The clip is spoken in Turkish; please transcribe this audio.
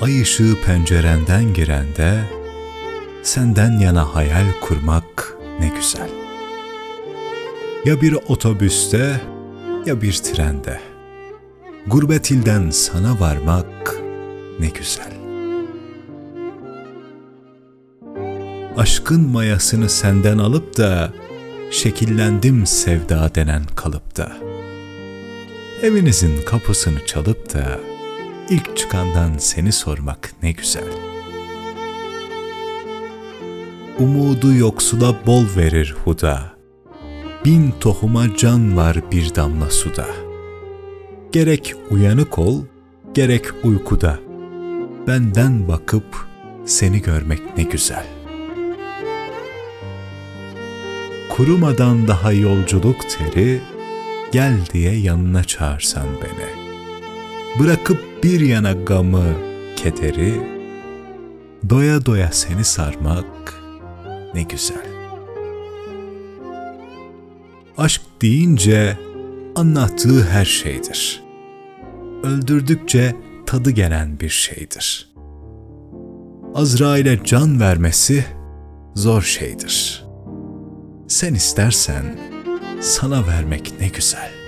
ay ışığı pencerenden girende, senden yana hayal kurmak ne güzel. Ya bir otobüste ya bir trende, gurbet ilden sana varmak ne güzel. Aşkın mayasını senden alıp da şekillendim sevda denen kalıpta. Evinizin kapısını çalıp da ilk çıkandan seni sormak ne güzel. Umudu yoksula bol verir huda. Bin tohuma can var bir damla suda. Gerek uyanık ol, gerek uykuda. Benden bakıp seni görmek ne güzel. Kurumadan daha yolculuk teri, gel diye yanına çağırsan beni. Bırakıp bir yana gamı, kederi, doya doya seni sarmak ne güzel. Aşk deyince anlattığı her şeydir. Öldürdükçe tadı gelen bir şeydir. Azrail'e can vermesi zor şeydir. Sen istersen sana vermek ne güzel.